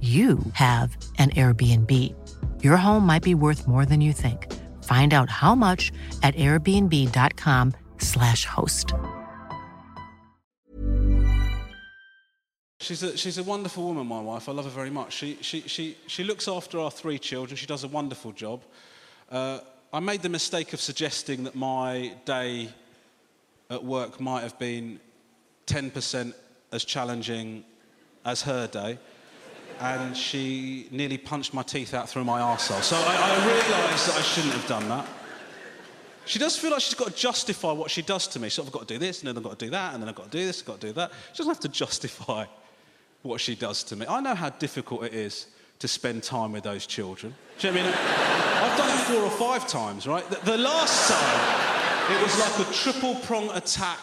you have an Airbnb. Your home might be worth more than you think. Find out how much at airbnb.com/slash host. She's a, she's a wonderful woman, my wife. I love her very much. She, she, she, she looks after our three children. She does a wonderful job. Uh, I made the mistake of suggesting that my day at work might have been 10% as challenging as her day. And she nearly punched my teeth out through my arsehole. So I, I realised that I shouldn't have done that. She does feel like she's got to justify what she does to me. So I've got to do this, and then I've got to do that, and then I've got to do this, I've got to do that. She doesn't have to justify what she does to me. I know how difficult it is to spend time with those children. Do you know what I mean? I've done it four or five times, right? The, the last time, it was like a triple prong attack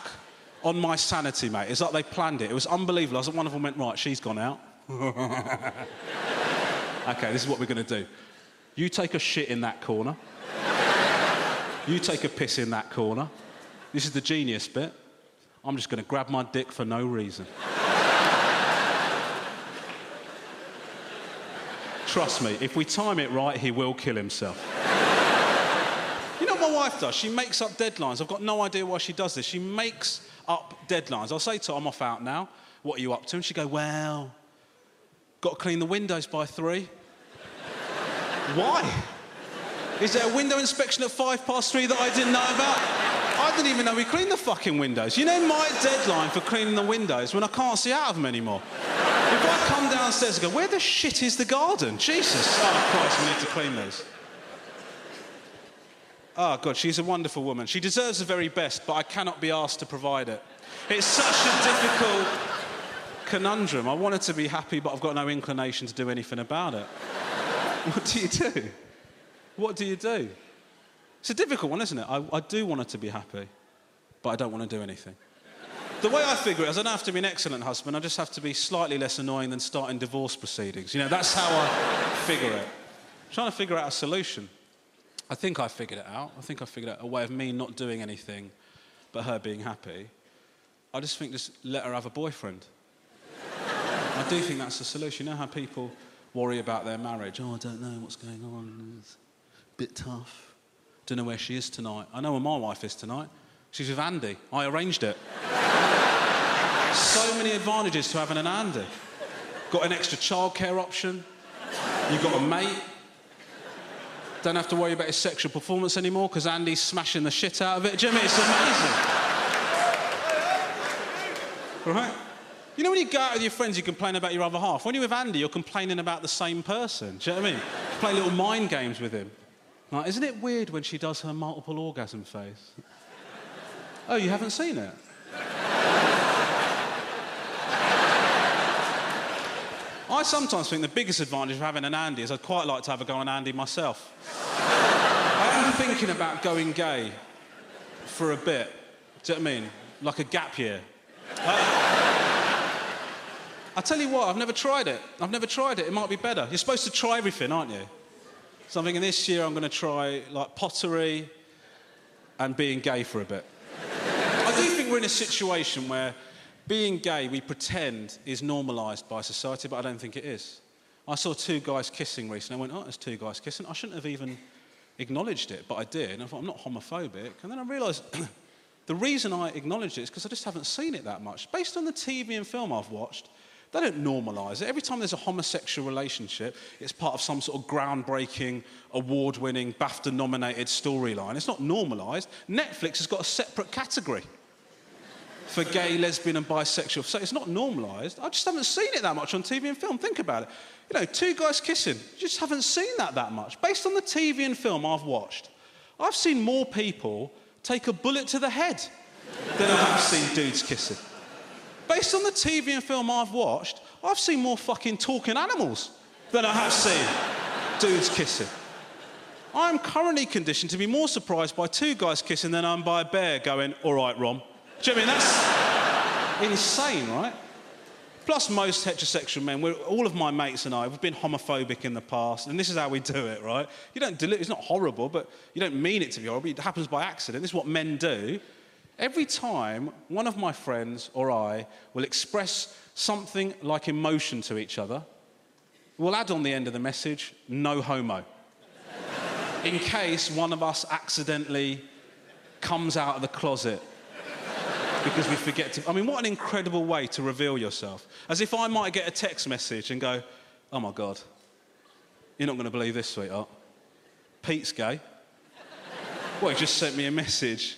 on my sanity, mate. It's like they planned it. It was unbelievable. I was like, one of them went, right, she's gone out. okay, this is what we're going to do. You take a shit in that corner. You take a piss in that corner. This is the genius bit. I'm just going to grab my dick for no reason. Trust me, if we time it right, he will kill himself. you know what my wife does? She makes up deadlines. I've got no idea why she does this. She makes up deadlines. I'll say to her, I'm off out now. What are you up to? And she go, well, got to clean the windows by three. why? Is there a window inspection at five past three that I didn't know about? I didn't even know we cleaned the fucking windows. You know my deadline for cleaning the windows when I can't see out of them anymore. If I come downstairs and go, where the shit is the garden? Jesus. Oh, Christ, we need to clean those. Oh, God, she's a wonderful woman. She deserves the very best, but I cannot be asked to provide it. It's such a difficult conundrum. I wanted to be happy, but I've got no inclination to do anything about it. What do you do? What do you do? It's a difficult one, isn't it? I, I do want her to be happy, but I don't want to do anything. The way I figure it is I don't have to be an excellent husband, I just have to be slightly less annoying than starting divorce proceedings. You know, that's how I figure it. I'm trying to figure out a solution. I think I figured it out. I think I figured out a way of me not doing anything but her being happy. I just think just let her have a boyfriend. I do think that's the solution. You know how people worry about their marriage? Oh, I don't know what's going on. It's a bit tough. Don't know where she is tonight. I know where my wife is tonight. She's with Andy. I arranged it. so many advantages to having an Andy. Got an extra childcare option. You've got a mate. Don't have to worry about his sexual performance anymore because Andy's smashing the shit out of it. Jimmy, it's amazing. Right? You know when you go out with your friends, you complain about your other half. When you're with Andy, you're complaining about the same person. Do you know what I mean? Play little mind games with him. Like, isn't it weird when she does her multiple orgasm face? Oh, you haven't seen it? I sometimes think the biggest advantage of having an Andy is I'd quite like to have a go on Andy myself. I am thinking about going gay for a bit. Do you know what I mean? Like a gap year. I tell you what, I've never tried it. I've never tried it. It might be better. You're supposed to try everything, aren't you? So I'm thinking this year I'm going to try like pottery and being gay for a bit. I do think we're in a situation where being gay, we pretend, is normalised by society, but I don't think it is. I saw two guys kissing recently. I went, oh, there's two guys kissing. I shouldn't have even acknowledged it, but I did. And I thought, I'm not homophobic. And then I realised the reason I acknowledged it is because I just haven't seen it that much. Based on the TV and film I've watched, they don't normalise it. Every time there's a homosexual relationship, it's part of some sort of groundbreaking, award winning, BAFTA nominated storyline. It's not normalised. Netflix has got a separate category for gay, lesbian, and bisexual. So it's not normalised. I just haven't seen it that much on TV and film. Think about it. You know, two guys kissing. You just haven't seen that that much. Based on the TV and film I've watched, I've seen more people take a bullet to the head than I've seen dudes kissing. Based on the TV and film I've watched, I've seen more fucking talking animals than I have seen dudes kissing. I'm currently conditioned to be more surprised by two guys kissing than I'm by a bear going, all right, Rom, do you know I mean? That's insane, right? Plus, most heterosexual men, all of my mates and I, we've been homophobic in the past, and this is how we do it, right? You don't deliver, it's not horrible, but you don't mean it to be horrible. It happens by accident. This is what men do. Every time one of my friends or I will express something like emotion to each other, we'll add on the end of the message, no homo. in case one of us accidentally comes out of the closet because we forget to. I mean, what an incredible way to reveal yourself. As if I might get a text message and go, oh my God, you're not going to believe this, sweetheart. Pete's gay. well, he just sent me a message.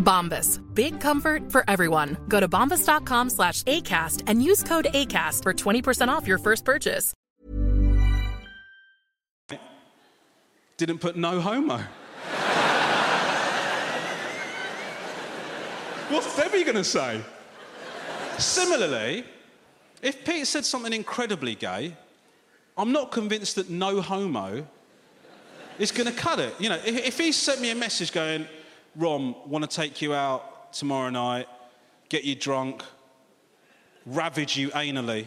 Bombas. Big comfort for everyone. Go to bombas.com slash ACAST and use code ACAST for 20% off your first purchase. Didn't put no homo. What's Debbie going to say? Similarly, if Pete said something incredibly gay, I'm not convinced that no homo is going to cut it. You know, if, if he sent me a message going, Rom, want to take you out tomorrow night, get you drunk, ravage you anally,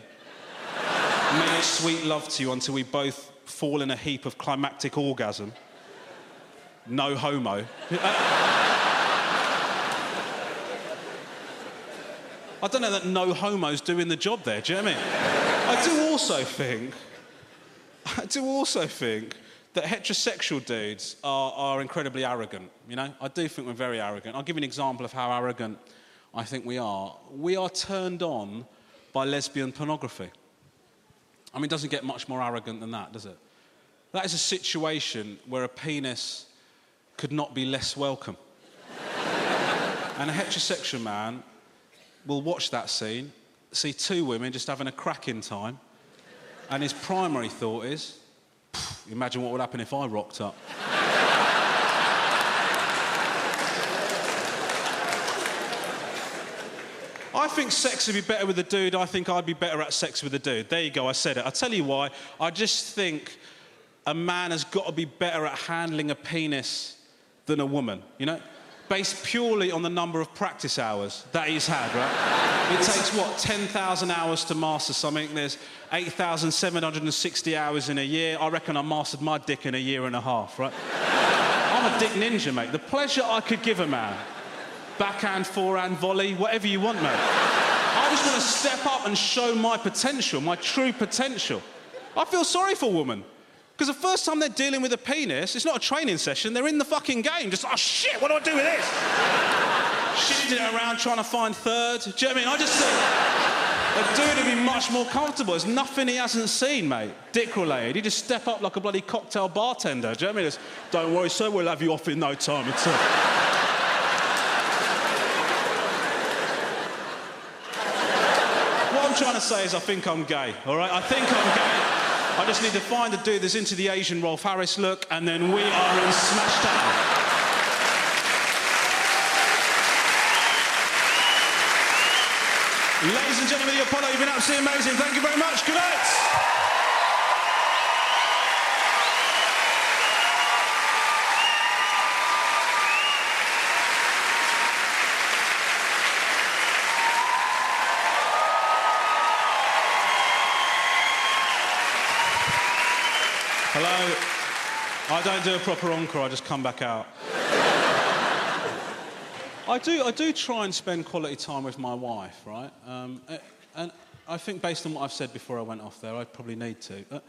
make sweet love to you until we both fall in a heap of climactic orgasm. No homo. I don't know that no homo's doing the job there. Do you know I mean? I do also think, I do also think that heterosexual dudes are, are incredibly arrogant. You know, I do think we're very arrogant. I'll give you an example of how arrogant I think we are. We are turned on by lesbian pornography. I mean, it doesn't get much more arrogant than that, does it? That is a situation where a penis could not be less welcome. and a heterosexual man will watch that scene, see two women just having a cracking time, and his primary thought is, imagine what would happen if I rocked up. I think sex would be better with a dude. I think I'd be better at sex with a dude. There you go, I said it. I'll tell you why. I just think a man has got to be better at handling a penis than a woman, you know? based purely on the number of practice hours that he's had, right? It takes, what, 10,000 hours to master something? There's 8,760 hours in a year. I reckon I mastered my dick in a year and a half, right? I'm a dick ninja, mate. The pleasure I could give a man, backhand, forehand, volley, whatever you want, mate. I just want to step up and show my potential, my true potential. I feel sorry for a woman. Because the first time they're dealing with a penis, it's not a training session, they're in the fucking game. Just, oh shit, what do I do with this? Shifting it around, trying to find third. Do you know what I mean? I just think a dude would be much more comfortable. There's nothing he hasn't seen, mate. Dick related. He just step up like a bloody cocktail bartender. Do you know what I mean? Don't worry, sir, we'll have you off in no time at all. what I'm trying to say is I think I'm gay, all right? I think I'm gay. I just need to find a dude that's into the Asian Rolf Harris look, and then we are in Smash Smashdown. Ladies and gentlemen, the Apollo, you've been absolutely amazing. Thank you very much. Good night. Hello. I don't do a proper encore, I just come back out. I do, I do try and spend quality time with my wife, right? Um, and I think based on what I've said before I went off there, I probably need to. Uh,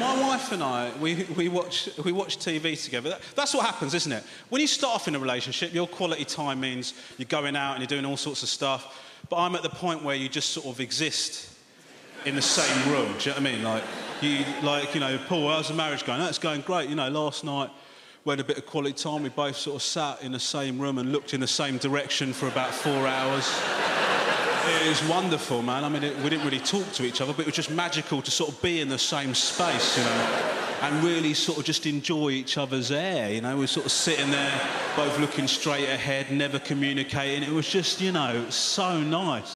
my wife and I, we, we, watch, we watch TV together. That, that's what happens, isn't it? When you start off in a relationship, your quality time means you're going out and you're doing all sorts of stuff. But I'm at the point where you just sort of exist in the same room. Do you know what I mean? Like, you, like, you know, Paul, how's the marriage going? That's going great. You know, last night we had a bit of quality time. We both sort of sat in the same room and looked in the same direction for about four hours. it was wonderful, man. I mean, it, we didn't really talk to each other, but it was just magical to sort of be in the same space, you know, and really sort of just enjoy each other's air. You know, we were sort of sitting there, both looking straight ahead, never communicating. It was just, you know, so nice.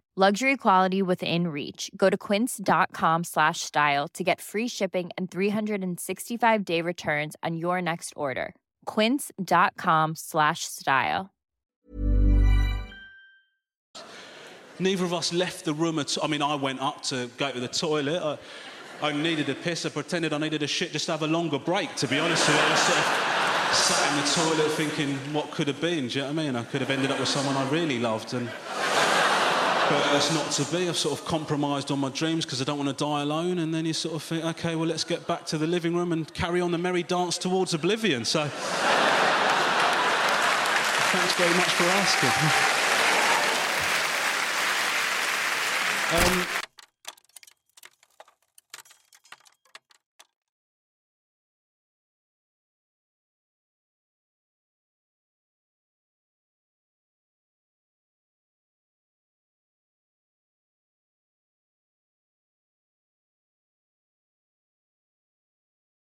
Luxury quality within reach. Go to quince.com slash style to get free shipping and 365 day returns on your next order. Quince.com slash style. Neither of us left the room at I mean, I went up to go to the toilet. I, I needed a piss. I pretended I needed a shit just to have a longer break, to be honest with you. I was sort of sat in the toilet thinking, what could have been? Do you know what I mean? I could have ended up with someone I really loved and but it's not to be. I've sort of compromised on my dreams because I don't want to die alone. And then you sort of think, okay, well, let's get back to the living room and carry on the merry dance towards oblivion. So, thanks very much for asking. Um,